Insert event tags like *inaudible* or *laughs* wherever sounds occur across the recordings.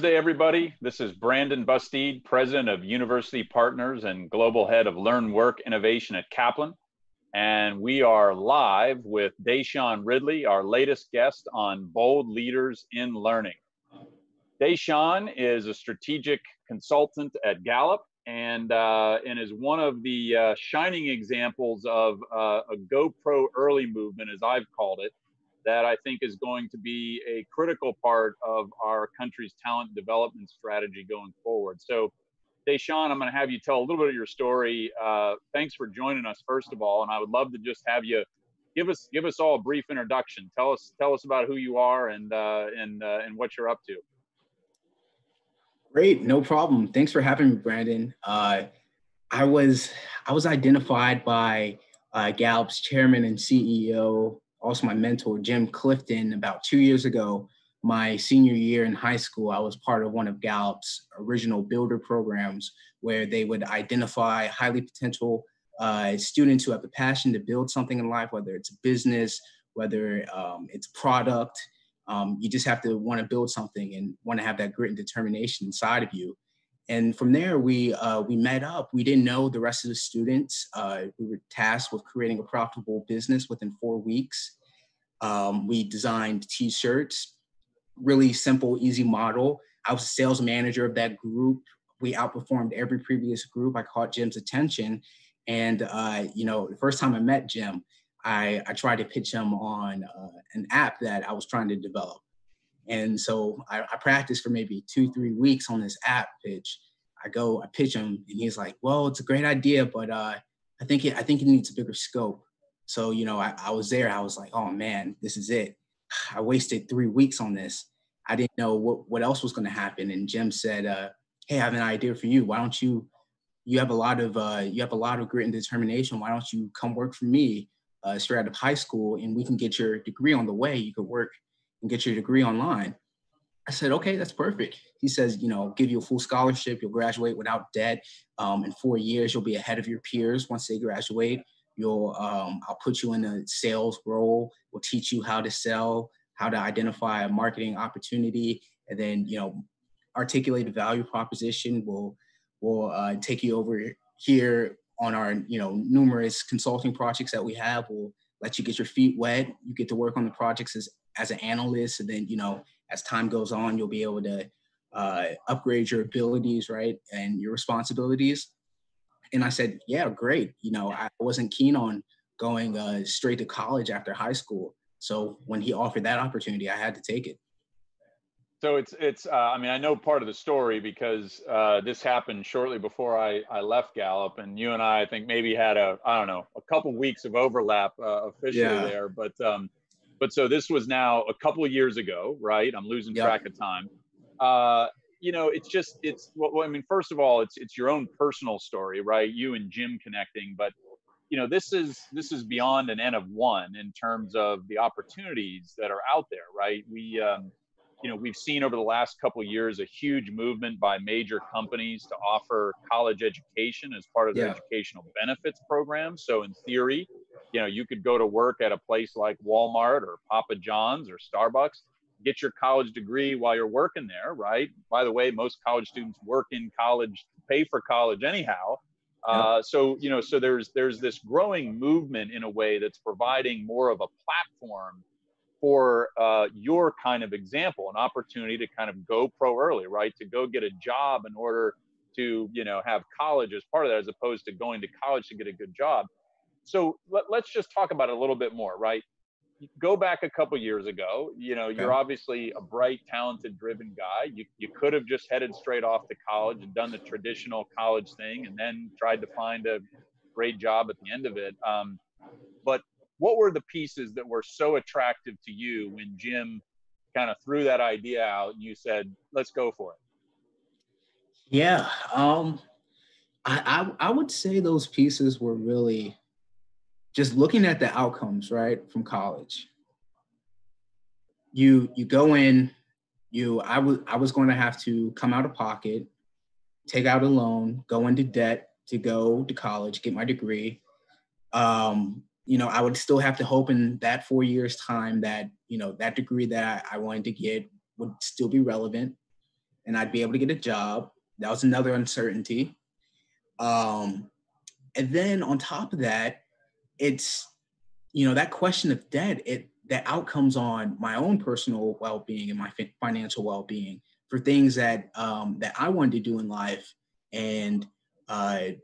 Thursday, everybody. This is Brandon Busteed, President of University Partners and Global Head of Learn Work Innovation at Kaplan. And we are live with Deshaun Ridley, our latest guest on Bold Leaders in Learning. Deshaun is a strategic consultant at Gallup and, uh, and is one of the uh, shining examples of uh, a Go Pro early movement, as I've called it, that I think is going to be a critical part of our country's talent development strategy going forward. So, Deshaun, I'm going to have you tell a little bit of your story. Uh, thanks for joining us, first of all, and I would love to just have you give us give us all a brief introduction. Tell us tell us about who you are and uh, and uh, and what you're up to. Great, no problem. Thanks for having me, Brandon. Uh, I was I was identified by uh, Gallup's chairman and CEO also my mentor, Jim Clifton, about two years ago, my senior year in high school, I was part of one of Gallup's original builder programs where they would identify highly potential uh, students who have the passion to build something in life, whether it's a business, whether um, it's product. Um, you just have to want to build something and want to have that grit and determination inside of you. And from there, we uh, we met up. We didn't know the rest of the students. Uh, we were tasked with creating a profitable business within four weeks. Um, we designed T-shirts, really simple, easy model. I was a sales manager of that group. We outperformed every previous group. I caught Jim's attention, and uh, you know, the first time I met Jim, I, I tried to pitch him on uh, an app that I was trying to develop. And so I, I, practiced for maybe two, three weeks on this app pitch. I go, I pitch him, and he's like, "Well, it's a great idea, but uh, I think it, I think it needs a bigger scope." So, you know, I, I was there. I was like, oh man, this is it. *sighs* I wasted three weeks on this. I didn't know what, what else was going to happen. And Jim said, uh, hey, I have an idea for you. Why don't you, you have a lot of, uh, you have a lot of grit and determination. Why don't you come work for me uh, straight out of high school and we can get your degree on the way. You could work and get your degree online. I said, okay, that's perfect. He says, you know, give you a full scholarship. You'll graduate without debt. Um, in four years, you'll be ahead of your peers once they graduate. You'll, um, I'll put you in a sales role. We'll teach you how to sell, how to identify a marketing opportunity, and then you know, articulate a value proposition. We'll, we'll uh, take you over here on our you know numerous consulting projects that we have. We'll let you get your feet wet. You get to work on the projects as as an analyst, and then you know, as time goes on, you'll be able to uh, upgrade your abilities, right, and your responsibilities and I said, yeah, great. You know, I wasn't keen on going uh, straight to college after high school. So when he offered that opportunity, I had to take it. So it's it's. Uh, I mean, I know part of the story because uh, this happened shortly before I I left Gallup, and you and I, I think maybe had a I don't know a couple weeks of overlap uh, officially yeah. there, but um, but so this was now a couple of years ago, right? I'm losing yep. track of time. Uh, you know, it's just it's well, I mean, first of all, it's it's your own personal story, right? You and Jim connecting, but you know, this is this is beyond an N of one in terms of the opportunities that are out there, right? We um, you know, we've seen over the last couple of years a huge movement by major companies to offer college education as part of their yeah. educational benefits program. So in theory, you know, you could go to work at a place like Walmart or Papa John's or Starbucks get your college degree while you're working there, right? By the way, most college students work in college, pay for college anyhow. Uh, so you know, so there's there's this growing movement in a way that's providing more of a platform for uh, your kind of example, an opportunity to kind of go pro early, right? To go get a job in order to you know have college as part of that, as opposed to going to college to get a good job. So let, us just talk about it a little bit more, right? go back a couple years ago. You know, you're obviously a bright, talented, driven guy. You you could have just headed straight off to college and done the traditional college thing, and then tried to find a great job at the end of it. Um, but what were the pieces that were so attractive to you when Jim kind of threw that idea out and you said, "Let's go for it"? Yeah, um, I, I I would say those pieces were really just looking at the outcomes, right, from college. You you go in, you I was I was going to have to come out of pocket, take out a loan, go into debt to go to college, get my degree. Um, you know, I would still have to hope in that four years time that, you know, that degree that I, I wanted to get would still be relevant. and I'd be able to get a job. That was another uncertainty. Um, and then on top of that, it's you know that question of debt. It that outcomes on my own personal well-being and my financial well-being for things that um, that I wanted to do in life, and uh,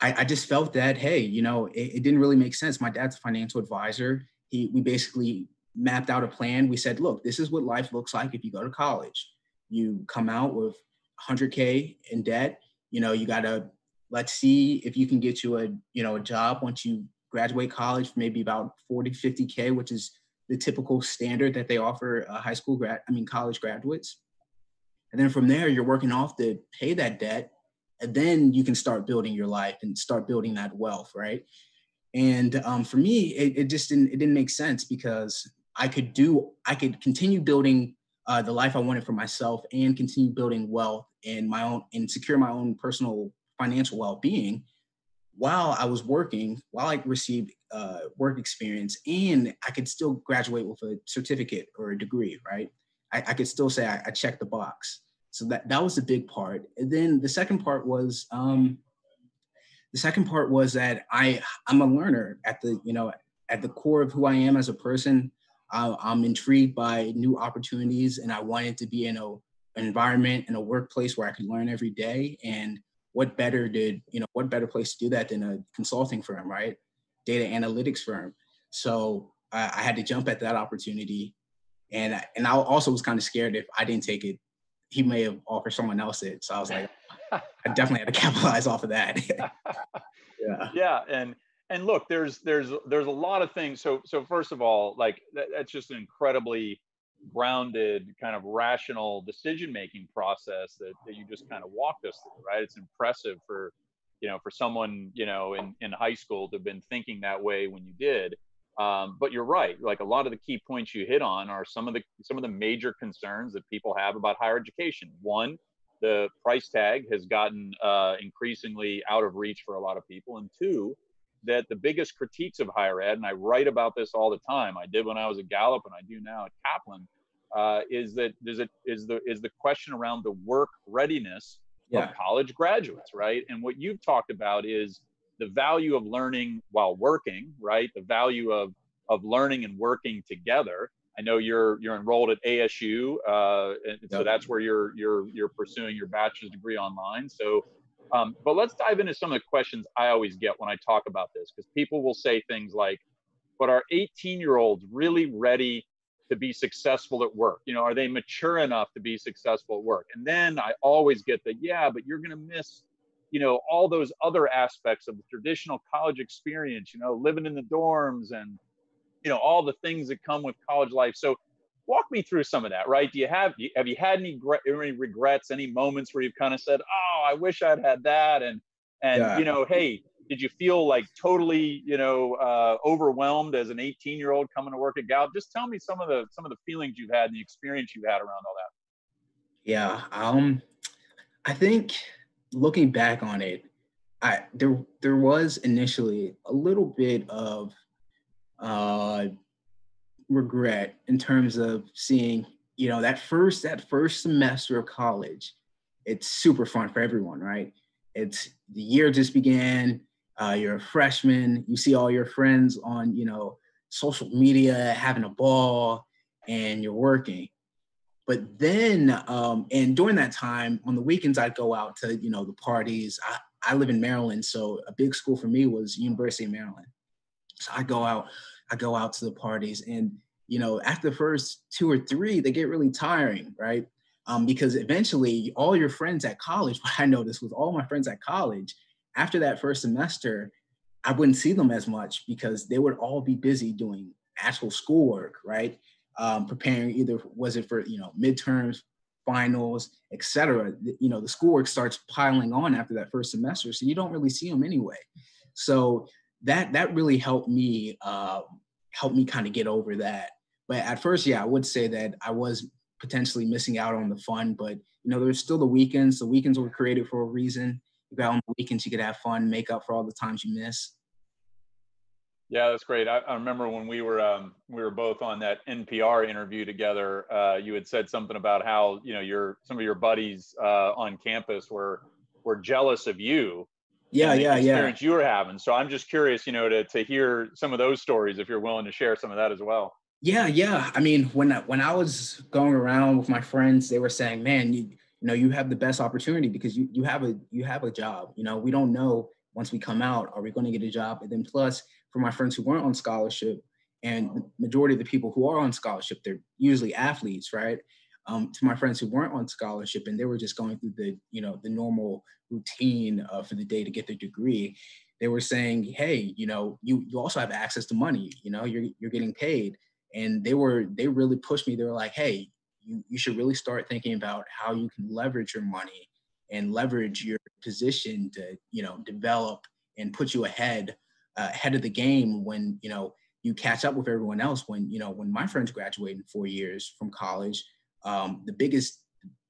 I, I, just felt that hey, you know, it, it, didn't really make sense. My dad's a financial advisor. He we basically mapped out a plan. We said, look, this is what life looks like if you go to college. You come out with 100k in debt. You know, you gotta let's see if you can get you a you know a job once you graduate college maybe about 40 50k which is the typical standard that they offer uh, high school grad i mean college graduates. And then from there you're working off to pay that debt and then you can start building your life and start building that wealth right? And um, for me it, it, just didn't it didn't make sense because i could do i could continue building uh, the life i wanted for myself and continue building wealth and my own and secure my own personal financial well-being while I was working, while I received uh, work experience, and I could still graduate with a certificate or a degree, right? I, I could still say I, I, checked the box. So that that was the big part. And then the second part was um, the second part was that I I'm a learner at the you know at the core of who I am as a person. I, I'm intrigued by new opportunities, and I wanted to be in a an environment and a workplace where I could learn every day and what better did you know what better place to do that than a consulting firm right? Data analytics firm. So I, I had to jump at that opportunity. And and i also was kind of scared if i didn't take it he may have offered someone else it. So i was like i definitely had to *laughs* capitalize off of that. *laughs* Yeah. Yeah and and look there's there's there's a lot of things. So so first of all like that, that's just an incredibly grounded kind of rational decision making process that, that you just kind of walked us through right? It's impressive for you know for someone you know in, in high school to have been thinking that way when you did. Um, but you're right like a lot of the key points you hit on are some of the some of the major concerns that people have about higher education. One the price tag has gotten uh, increasingly out of reach for a lot of people. And two that the biggest critiques of higher ed, and I write about this all the time. I did when I was at Gallup, and I do now at Kaplan. Uh, is that is it is the is the question around the work readiness yeah. of college graduates, right? And what you've talked about is the value of learning while working, right? The value of of learning and working together. I know you're you're enrolled at ASU, uh, and yep. so that's where you're you're you're pursuing your bachelor's degree online. So um, but let's dive into some of the questions I always get when I talk about this, because people will say things like, but are 18 year olds really ready to be successful at work? You know, are they mature enough to be successful at work? And then I always get that, yeah, but you're going to miss, you know, all those other aspects of the traditional college experience, you know, living in the dorms and, you know, all the things that come with college life. So walk me through some of that right? Do you have have you had any, any regrets any moments where you've kind of said oh i wish i'd had that and and yeah. you know hey did you feel like totally you know uh, overwhelmed as an 18 year old coming to work at gallup? Just tell me some of the some of the feelings you've had and the experience you've had around all that. Yeah um i think looking back on it i there there was initially a little bit of uh regret in terms of seeing, you know, that first that first semester of college. It's super fun for everyone, right? It's the year just began. Uh, you're a freshman. You see all your friends on, you know, social media having a ball, and you're working. But then, um, and during that time, on the weekends, I'd go out to, you know, the parties. I, I live in Maryland, so a big school for me was University of Maryland. So I go out I go out to the parties and you know after the first two or three they get really tiring right? Um, because eventually all your friends at college *laughs* what i noticed was all my friends at college after that first semester i wouldn't see them as much because they would all be busy doing actual schoolwork right? Um, preparing either was it for you know midterms finals etc you know the schoolwork starts piling on after that first semester so you don't really see them anyway. So that that really helped me uh, helped me kind of get over that. But at first, yeah, I would say that I was potentially missing out on the fun. But you know, there's still the weekends. The weekends were created for a reason. You got on the weekends, you could have fun, make up for all the times you miss. Yeah, that's great. I, I remember when we were um, we were both on that NPR interview together. Uh, you had said something about how you know your some of your buddies uh, on campus were were jealous of you. Yeah, yeah, yeah. Experience you were having. So I'm just curious, you know, to to hear some of those stories if you're willing to share some of that as well. Yeah, yeah. I mean, when I, when I was going around with my friends, they were saying, "Man, you you know, you have the best opportunity because you you have a you have a job. You know, we don't know once we come out, are we going to get a job? And then plus, for my friends who weren't on scholarship, and the majority of the people who are on scholarship, they're usually athletes, right? Um, to my friends who weren't on scholarship and they were just going through the, you know, the normal routine uh, for the day to get their degree, they were saying, hey, you know, you you also have access to money. You know, you're you're getting paid. And they were they really pushed me. They were like hey you, you should really start thinking about how you can leverage your money and leverage your position to you know develop and put you ahead uh, ahead of the game when you know you catch up with everyone else when you know when my friends graduate in four years from college um, the biggest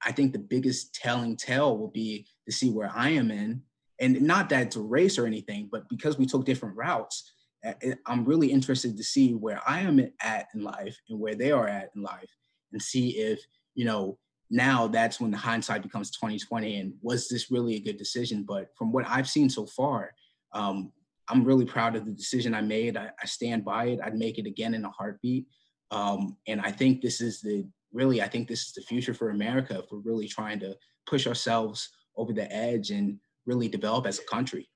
i think the biggest telling tale will be to see where i am in and not that it's a race or anything but because we took different routes I'm really interested to see where I am at in life and where they are at in life and see if, you know, now that's when the hindsight becomes 2020 and was this really a good decision? But from what I've seen so far, um, I'm really proud of the decision I made. I, I, stand by it. I'd make it again in a heartbeat. Um, and I think this is the really, I think this is the future for America if we're really trying to push ourselves over the edge and really develop as a country.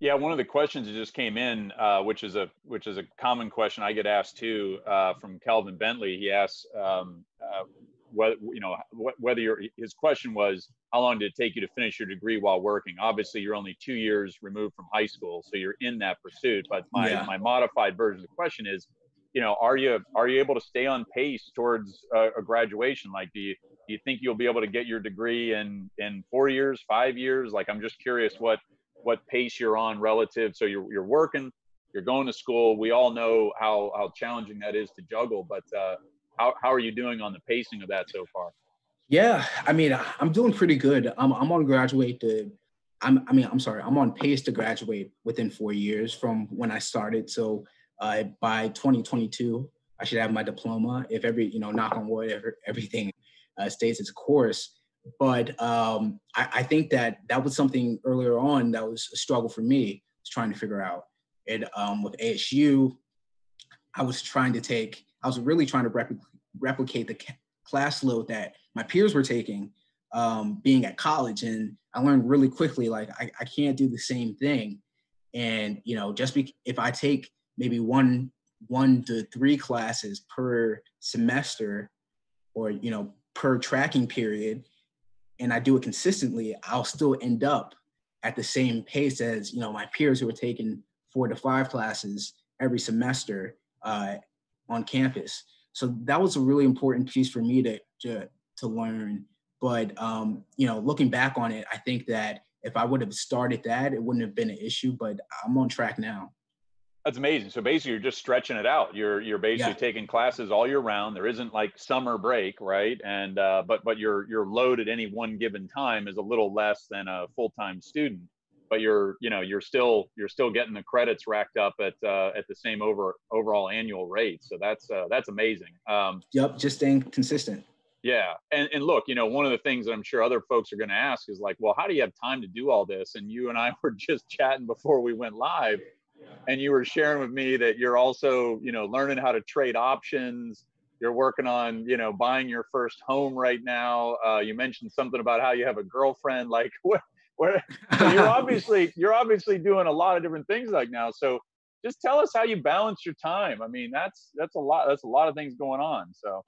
Yeah, one of the questions that just came in, uh, which is a which is a common question I get asked too uh, from Calvin Bentley. He asks um, uh, whether you know whether your his question was how long did it take you to finish your degree while working? Obviously, you're only two years removed from high school, so you're in that pursuit. But my yeah. my modified version of the question is, you know, are you are you able to stay on pace towards a, a graduation? Like, do you do you think you'll be able to get your degree in in four years, five years? Like, I'm just curious what what pace you're on relative. So you're you're working, you're going to school. We all know how how challenging that is to juggle. But uh, how how are you doing on the pacing of that so far? Yeah, I mean, I'm doing pretty good. I'm I'm on graduate to. I'm, I mean, I'm sorry. I'm on pace to graduate within four years from when I started. So uh, by 2022, I should have my diploma. If every, you know, knock on wood, every, everything uh, stays its course but um, I, I, think that that was something earlier on that was a struggle for me, was trying to figure out. And um, with ASU, I was trying to take, I was really trying to repl- replicate the ca- class load that my peers were taking, um, being at college, and I learned really quickly like I, I can't do the same thing. And you know, just be, if I take maybe one one to three classes per semester, or you know per tracking period, and I do it consistently, I'll still end up at the same pace as you know my peers who are taking four to five classes every semester uh, on campus. So that was a really important piece for me to to, to learn. But um, you know, looking back on it, I think that if I would have started that, it wouldn't have been an issue. But I'm on track now. That's amazing. So basically, you're just stretching it out. You're you're basically yeah. taking classes all year round. There isn't like summer break, right? And uh, but but your your load at any one given time is a little less than a full time student. But you're you know you're still you're still getting the credits racked up at uh, at the same over overall annual rate. So that's uh, that's amazing. Um, yep, just staying consistent. Yeah, and and look, you know, one of the things that I'm sure other folks are going to ask is like, well, how do you have time to do all this? And you and I *laughs* were just chatting before we went live and you were sharing with me that you're also you know learning how to trade options. You're working on you know buying your first home right now. Uh, you mentioned something about how you have a girlfriend. *laughs* Like what where you're *laughs* obviously you're obviously doing a lot of different things like now. So just tell us how you balance your time. I mean that's that's a lot that's a lot of things going on so.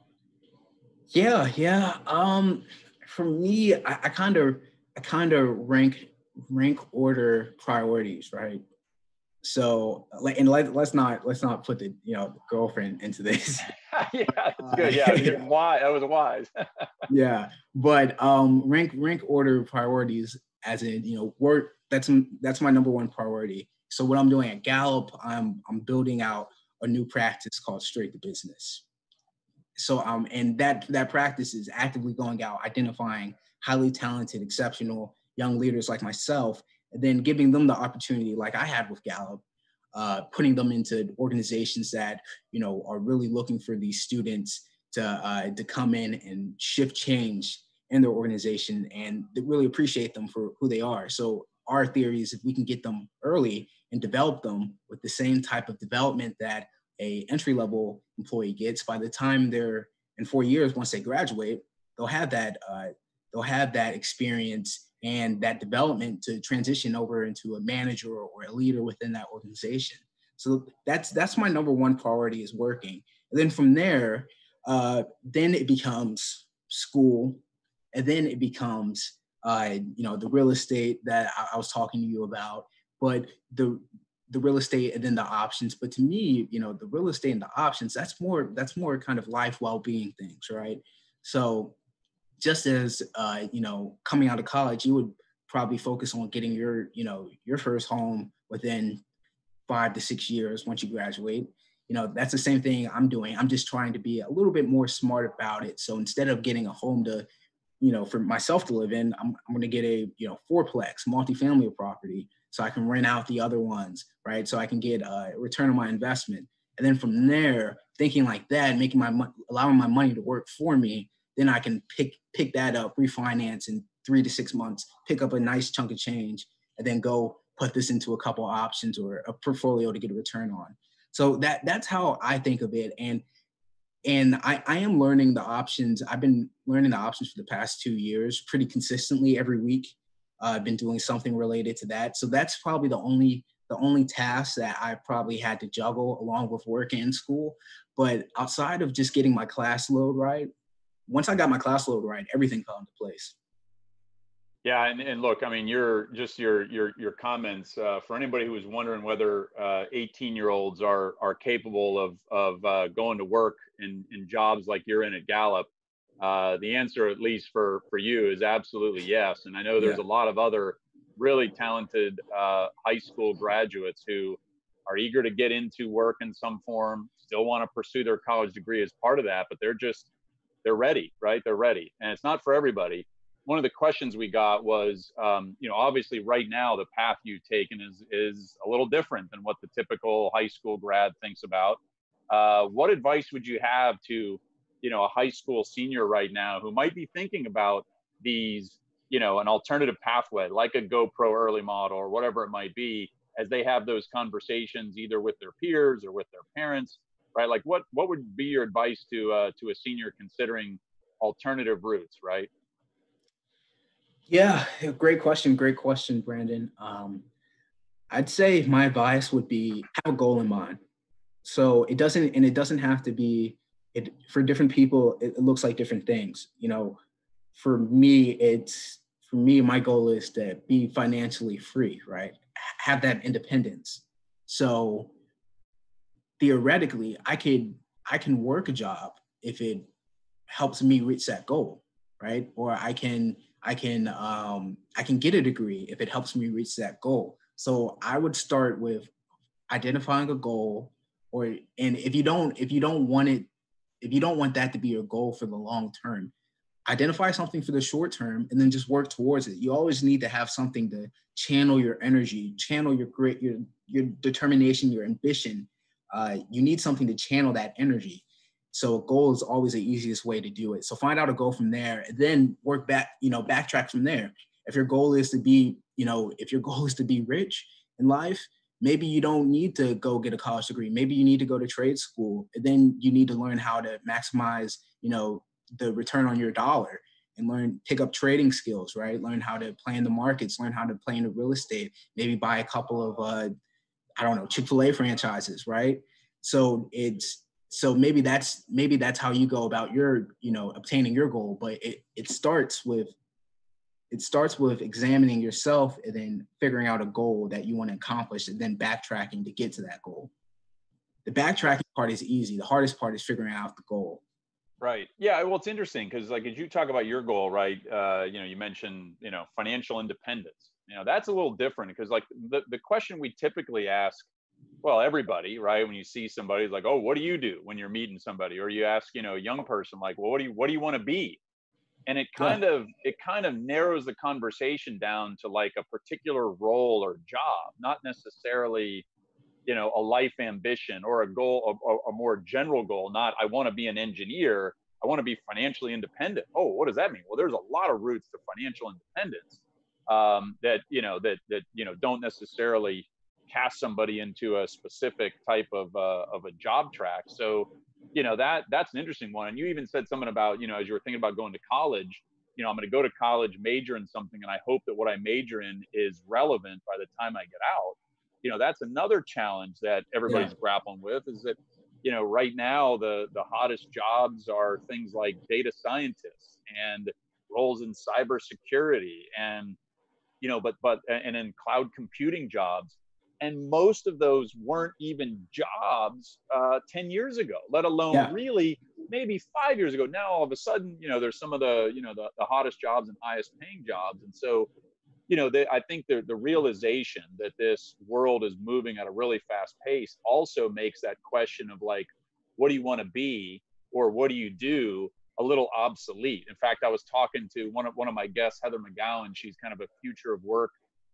Yeah yeah um for me i kind of i kind of rank rank order priorities right so and let, let's not let's not put the you know girlfriend into this. *laughs* Yeah that's good. Yeah, *laughs* yeah. why that was wise. *laughs* Yeah but um rank rank order priorities as in you know work that's that's my number one priority. So what i'm doing at gallup i'm i'm building out a new practice called straight to business. So um and that that practice is actively going out identifying highly talented exceptional young leaders like myself then giving them the opportunity, like I had with Gallup, uh, putting them into organizations that you know are really looking for these students to uh, to come in and shift change in their organization and really appreciate them for who they are. So our theory is if we can get them early and develop them with the same type of development that a entry level employee gets, by the time they're in four years, once they graduate, they'll have that uh, they'll have that experience and that development to transition over into a manager or a leader within that organization. So that's that's my number one priority is working. And then from there, uh, then it becomes school, and then it becomes uh, you know the real estate that I, I was talking to you about. But the the real estate and then the options. But to me, you know, the real estate and the options, that's more that's more kind of life well-being things, right? So just as uh, you know, coming out of college, you would probably focus on getting your, you know, your first home within five to six years once you graduate. You know, that's the same thing I'm doing. I'm just trying to be a little bit more smart about it. So instead of getting a home to, you know, for myself to live in, I'm, I'm going to get a, you know, fourplex multifamily property so I can rent out the other ones, right? So I can get a return on my investment. And then from there, thinking like that, making my allowing my money to work for me, then I can pick pick that up, refinance in three to six months, pick up a nice chunk of change, and then go put this into a couple options or a portfolio to get a return on. So that that's how I think of it. And and I, I am learning the options. I've been learning the options for the past two years pretty consistently every week. Uh, I've been doing something related to that. So that's probably the only the only task that I probably had to juggle along with work and school. But outside of just getting my class load right, once I got my class load right, everything fell into place. Yeah, and, and look, I mean, your just your your your comments uh, for anybody who is wondering whether 18 uh, year olds are are capable of of uh, going to work in in jobs like you're in at Gallup. Uh, the answer, at least for for you, is absolutely yes. And I know there's yeah. a lot of other really talented uh, high school graduates who are eager to get into work in some form, still want to pursue their college degree as part of that, but they're just they're ready, right? They're ready, and it's not for everybody. One of the questions we got was, um, you know, obviously right now the path you've taken is is a little different than what the typical high school grad thinks about. Uh, what advice would you have to you know a high school senior right now who might be thinking about these you know an alternative pathway like a go pro early model or whatever it might be as they have those conversations either with their peers or with their parents right? Like what what would be your advice to uh, to a senior considering alternative routes right? Yeah great question great question brandon. Um, i'd say my advice would be have a goal in mind. So it doesn't and it doesn't have to be it for different people it, it looks like different things you know? For me it's for me my goal is to be financially free right? Have that independence. So theoretically i could i can work a job if it helps me reach that goal right or i can i can um, i can get a degree if it helps me reach that goal so i would start with identifying a goal or and if you don't if you don't want it if you don't want that to be your goal for the long term, identify something for the short term and then just work towards it. You always need to have something to channel your energy, channel your grit, your your determination, your ambition. Uh, you need something to channel that energy. So a goal is always the easiest way to do it. So find out a goal from there, and then work back, you know, backtrack from there. If your goal is to be, you know, if your *laughs* goal is to be rich in life, maybe you don't need to go get a college degree maybe you need to go to trade school and then you need to learn how to maximize you know the return on your dollar and learn pick up trading skills right learn how to play in the markets learn how to play in the real estate maybe buy a couple of uh i don't know chick-fil-a franchises right so it's so maybe that's maybe that's how you go about your you know obtaining your goal but it, it starts with it starts with examining yourself and then figuring out a goal that you want to accomplish and then backtracking to get to that goal. The backtracking part is easy. The hardest part is figuring out the goal. Right. Yeah. Well, it's interesting because, like, as you talk about your goal, right? Uh, you know, you mentioned, you know, financial independence. You know, that's a little different because, like, the the question we typically ask, well, everybody, right? When you see somebody, like, oh, what do you do when you're meeting somebody, or you ask, you know, a young person, like, well, what do you what do you want to be? and it kind yeah. of it kind of narrows the conversation down to like a particular role or job not necessarily you know a life ambition or a goal a, a more general goal not i want to be an engineer i want to be financially independent oh what does that mean well there's a lot of routes to financial independence um, that you know that that you know don't necessarily cast somebody into a specific type of uh, of a job track. So you know that that's an interesting one. And you even said something about you know as you were thinking about going to college you know i'm going to go to college major in something and i hope that what i major in is relevant by the time i get out. You know that's another challenge that everybody's yeah. grappling with is that you know right now the the hottest jobs are things like data scientists and roles in cybersecurity and you know but but and in cloud computing jobs and most of those weren't even jobs uh, 10 years ago let alone yeah. really maybe five years ago now all of a sudden you know there's some of the you know the, the hottest jobs and highest paying jobs and so you know, the, I think the, the realization that this world is moving at a really fast pace also makes that question of like, what do you want to be or what do you do a little obsolete. In fact, I was talking to one of one of my guests, Heather McGowan. She's kind of a future of work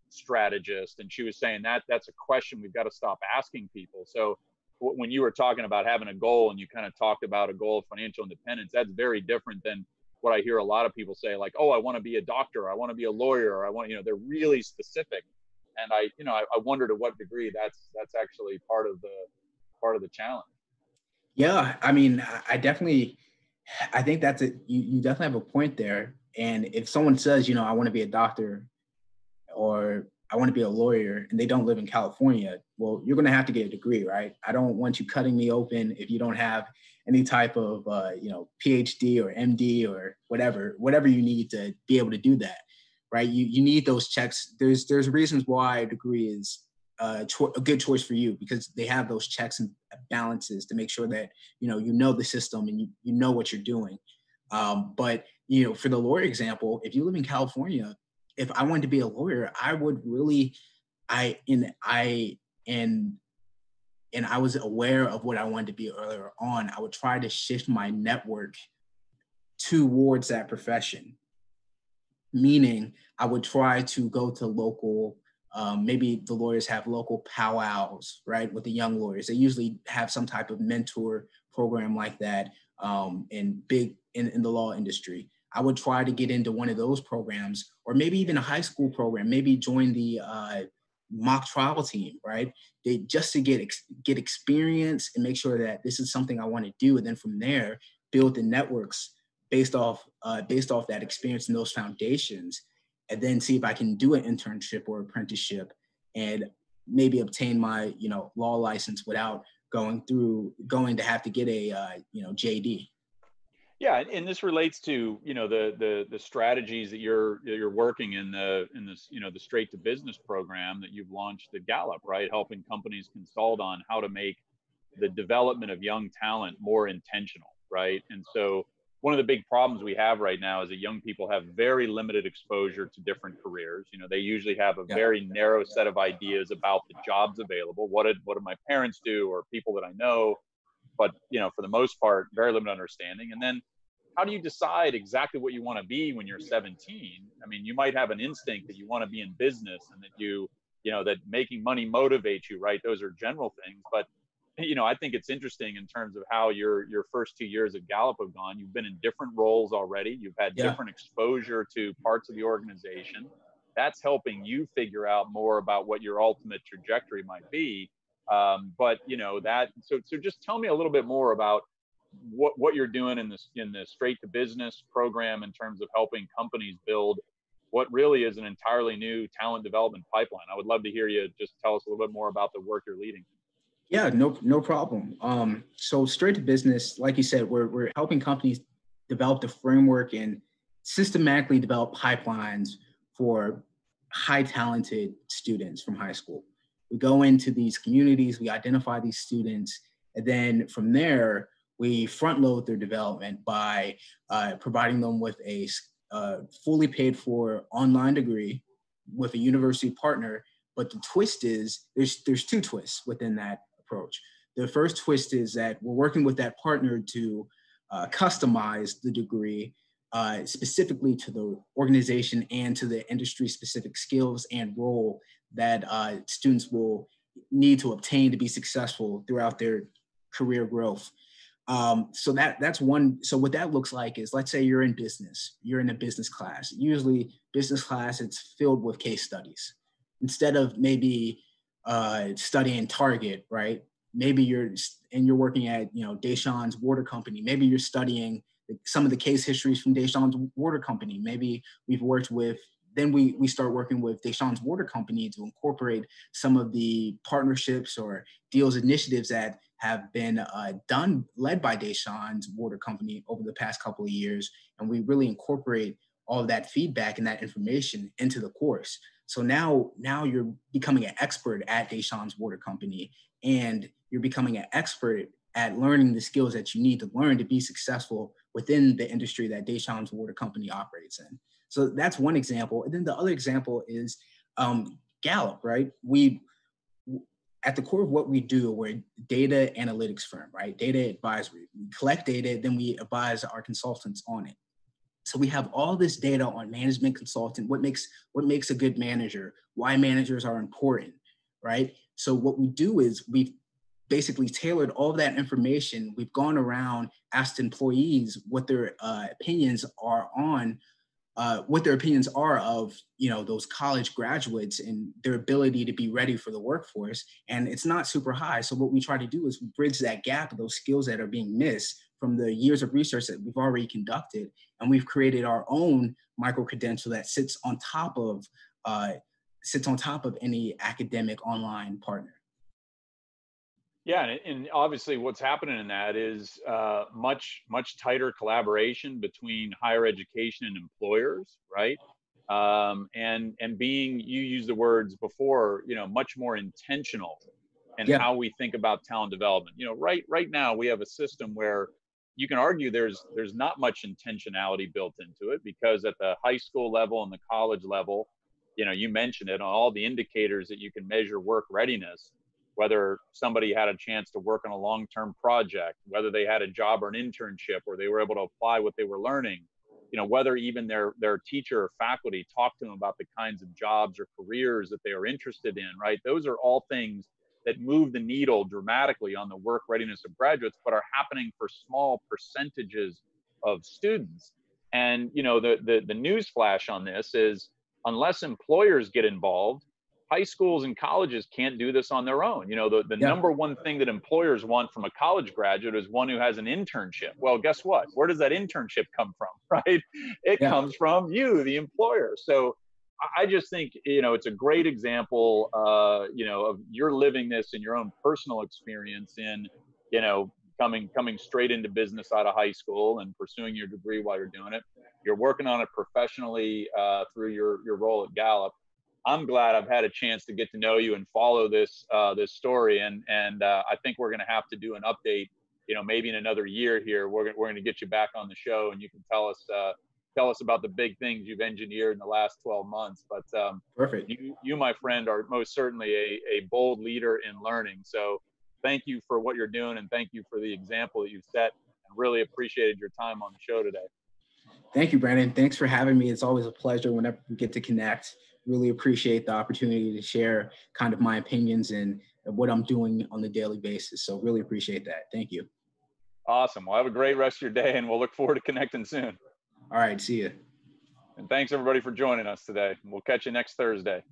strategist, and she was saying that that's a question we've got to stop asking people. So when you were talking about having a goal and you kind of talked about a goal of financial independence, that's very different than what I hear a lot of people say, like, oh, I want to be a doctor, I want to be a lawyer, I want, you know, they're really specific. And I, you know, I, I wonder to what degree that's that's actually part of the part of the challenge. Yeah, I mean, I definitely, I think that's it. You, you definitely have a point there. And if someone says, you know, I want to be a doctor, or I want to be a lawyer, and they don't live in California, well, you're going to have to get a degree, right? I don't want you cutting me open if you don't have any type of uh, you know PhD or MD or whatever whatever you need to be able to do that, right? You you need those checks. There's there's reasons why a degree is uh, a good choice for you because they have those checks and balances to make sure that you know you know the system and you you know what you're doing. Um, but you know, for the lawyer example, if you live in California, if I wanted to be a lawyer, I would really, I in I and and I was aware of what I wanted to be earlier on, I would try to shift my network towards that profession. Meaning, I would try to go to local, um, maybe the lawyers have local powwows, right, with the young lawyers. They usually have some type of mentor program like that um, in big in, in the law industry. I would try to get into one of those programs, or maybe even a high school program. Maybe join the uh, mock trial team, right? They just to get ex, get experience and make sure that this is something I want to do, and then from there build the networks based off uh, based off that experience and those foundations, and then see if I can do an internship or apprenticeship, and maybe obtain my you know law license without going through going to have to get a uh, you know JD. Yeah, and this relates to you know the the the strategies that you're you're working in the in this you know the straight to business program that you've launched at Gallup, right? Helping companies consult on how to make the development of young talent more intentional, right? And so one of the big problems we have right now is that young people have very limited exposure to different careers. You know, they usually have a yeah. very narrow set of ideas about the jobs available. What did what did my parents do, or people that I know? but you know for the most part very limited understanding and then how do you decide exactly what you want to be when you're 17 i mean you might have an instinct that you want to be in business and that you you know that making money motivates you right those are general things but you know i think it's interesting in terms of how your your first two years at gallup have gone you've been in different roles already you've had yeah. different exposure to parts of the organization that's helping you figure out more about what your ultimate trajectory might be um, but you know that so so just tell me a little bit more about what what you're doing in this in the straight to business program in terms of helping companies build what really is an entirely new talent development pipeline. I would love to hear you just tell us a little bit more about the work you're leading. Yeah, no, no problem. Um, so straight to business, like you said, we're, we're helping companies develop the framework and systematically develop pipelines for high talented students from high school we go into these communities, we identify these students, and then from there, we front load their development by uh, providing them with a uh, fully paid for online degree with a university partner. But the twist is there's there's two twists within that approach. The first twist is that we're working with that partner to uh, customize the degree uh, specifically to the organization and to the industry specific skills and role that uh, students will need to obtain to be successful throughout their career growth. Um, so that that's one. So what that looks like is, let's say you're in business, you're in a business class. Usually, business class it's filled with case studies. Instead of maybe uh, studying Target, right? Maybe you're and you're working at you know Deshawn's Water Company. Maybe you're studying some of the case histories from Deshawn's Water Company. Maybe we've worked with then we we start working with Deshawn's Water Company to incorporate some of the partnerships or deals initiatives that have been uh, done, led by Deshawn's Water Company over the past couple of years. And we really incorporate all of that feedback and that information into the course. So now, now you're becoming an expert at Deshawn's Water Company, and you're becoming an expert at learning the skills that you need to learn to be successful within the industry that Deshawn's Water Company operates in. So that's one example. And then the other example is um, Gallup, right? We at the core of what we do, we're a data analytics firm, right? Data advisory. We collect data, then we advise our consultants on it. So we have all this data on management consultant, what makes what makes a good manager, why managers are important, right? So what we do is we've basically tailored all that information. We've gone around, asked employees what their uh, opinions are on uh, what their opinions are of you know those college graduates and their ability to be ready for the workforce and it's not super high so what we try to do is bridge that gap of those skills that are being missed from the years of research that we've already conducted and we've created our own micro credential that sits on top of uh, sits on top of any academic online partner yeah, and, obviously, what's happening in that is uh, much much tighter collaboration between higher education and employers, right? Um, and and being you used the words before, you know, much more intentional and yeah. how we think about talent development. You know, right right now we have a system where you can argue there's there's not much intentionality built into it because at the high school level and the college level, you know, you mentioned it on all the indicators that you can measure work readiness whether somebody had a chance to work on a long-term project, whether they had a job or an internship, or they were able to apply what they were learning, you know, whether even their their teacher or faculty talked to them about the kinds of jobs or careers that they are interested in, right? Those are all things that move the needle dramatically on the work readiness of graduates, but are happening for small percentages of students. And you know, the the, the news flash on this is unless employers get involved high schools and colleges can't do this on their own. You know, the, the yeah. number one thing that employers want from a college graduate is one who has an internship. Well, guess what? Where does that internship come from? *laughs* Right? It yeah. comes from you, the employer. So I just think, you know, it's a great example, uh, you know, of you're living this in your own personal experience in, you know, coming coming straight into business out of high school and pursuing your degree while you're doing it. You're working on it professionally uh, through your your role at Gallup I'm glad I've had a chance to get to know you and follow this uh, this story. And and uh, I think we're going to have to do an update. You know, maybe in another year here, we're we're going to get you back on the show, and you can tell us uh, tell us about the big things you've engineered in the last 12 months. But um, perfect. You you my friend are most certainly a a bold leader in learning. So thank you for what you're doing, and thank you for the example that you've set. And really appreciated your time on the show today. Thank you, Brandon. Thanks for having me. It's always a pleasure whenever we get to connect really appreciate the opportunity to share kind of my opinions and what I'm doing on the daily basis. So really appreciate that. Thank you. Awesome. Well, have a great rest of your day and we'll look forward to connecting soon. All right. See you. And thanks everybody for joining us today. We'll catch you next Thursday.